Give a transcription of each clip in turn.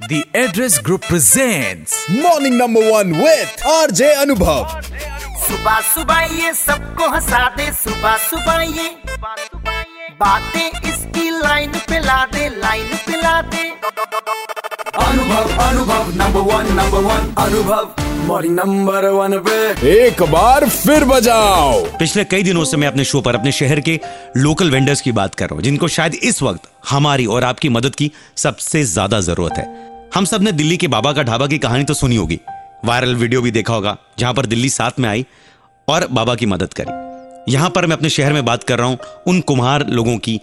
The Address Group presents morning number one with RJ Anubhav सुबह सुबह ये सबको हंसा दे सुबह सुबह ये बातें इसकी लाइन पे ला दे लाइन पे ला दे। Anubhav Anubhav number one number one Anubhav morning number one पे। एक बार फिर बजाओ। पिछले कई दिनों से मैं अपने शो पर अपने शहर के लोकल वेंडर्स की बात कर रहा हूँ जिनको शायद इस वक्त हमारी और आपकी मदद की सबसे ज़्यादा ज़रूरत है। हम सबने दिल्ली के बाबा का ढाबा की कहानी तो सुनी होगी। वायरल वीडियो भी देखा होगा जहाँ पर दिल्ली साथ में आई और बाबा की मदद करी। यहाँ पर मैं अपने शहर में बात कर रहा हूँ उन कुम्हार लोगों की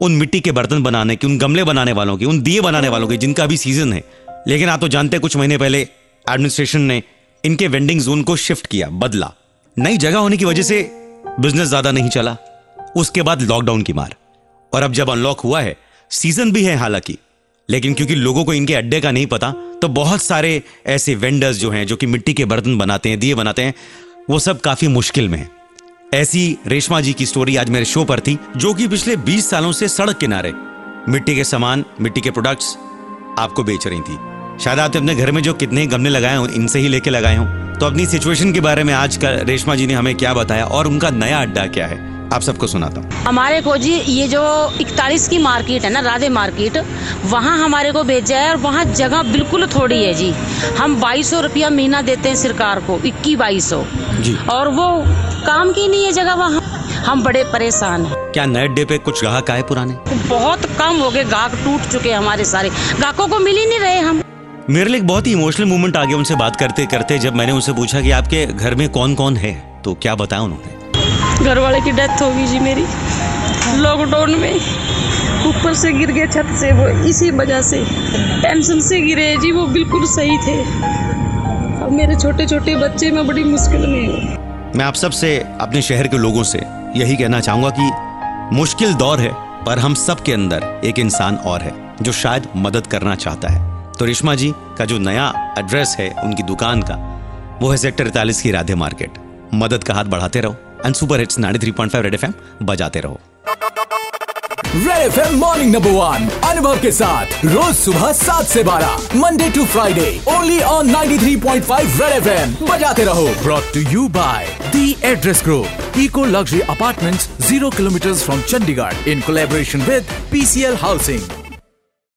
उन मिट्टी के बर्तन बनाने की उन गमले बनाने वालों की उन दिए बनाने वालों की जिनका अभी सीज़न है। लेकिन आप तो जानते हैं कुछ महीने पहले एडमिनिस्ट्रेशन ने इनके वेंडिंग जोन को शिफ्ट किया, बदला। नई जगह होने की वजह से बिज़नेस ज़्यादा नहीं चला। उसके बाद लॉकडाउन की मार। और अब जब अनलॉक हुआ है सीज़न भी है हालाँकि। लेकिन क्योंकि लोगों को इनके अड्डे का नहीं पता तो बहुत सारे ऐसे वेंडर्स जो हैं, जो कि मिट्टी के बर्तन बनाते हैं, दिए बनाते हैं, वो सब काफ़ी मुश्किल में है। ऐसी रेशमा जी की स्टोरी आज मेरे शो पर थी, जो कि पिछले 20 सालों से सड़क किनारे। मिट्टी के सामान, मिट्टी के प्रोडक्ट्स आपको बेच रही थी। शायद आपने अपने घर में जो कितने गमले लगाए हो इनसे ही लेके लगाए हो। तो अपनी सिचुएशन के बारे में आज का रेशमा जी ने हमें क्या बताया और उनका नया अड्डा क्या है आप सबको सुनाता हूँ। हमारे को जी ये जो इकतालीस की मार्केट है ना राधे मार्केट वहाँ हमारे को भेजा है और वहाँ जगह बिल्कुल थोड़ी है जी। हम बाईस सौ रुपया महीना देते हैं सरकार को इक्की बाईस। सौ जी। और वो काम की नहीं है जगह वहाँ। हम बड़े परेशान हैं। क्या नए अड्डे पे कुछ ग्राहक आए पुराने? बहुत कम हो गए ग्राहक टूट चुके हैं हमारे सारे। ग्राहकों को मिल ही नहीं रहे हम। मेरे लिए एक बहुत ही इमोशनल मोमेंट आ गया उनसे बात करते करते जब मैंने उनसे पूछा कि आपके घर में कौन कौन है तो क्या बताया उन्होंने? घर वाले की डेथ हो गई जी मेरी। लॉकडाउन में ऊपर से गिर गए छत से वो इसी वजह से टेंशन से गिरे। जी वो बिल्कुल सही थे। अब मेरे छोटे छोटे बच्चे में बड़ी मुश्किल में हूँ। मैं आप सबसे अपने शहर के लोगों से यही कहना चाहूँगा कि मुश्किल दौर है पर हम सब के अंदर एक इंसान और है जो शायद मदद करना चाहता है। तो रेशमा जी, का जो नया एड्रेस है उनकी दुकान का, वो है सेक्टर इकतालीस की राधे मार्केट। मदद का हाथ बढ़ाते रहो and super hits 93.5 Red FM बजाते रहो। Red F M morning number one Anubhav के साथ, रोज सुबह सात से बारह Monday to Friday only on 93.5 Red F M बजाते रहो। Brought to you by the Address Group Eco luxury apartments zero kilometre from Chandigarh in collaboration with PCL housing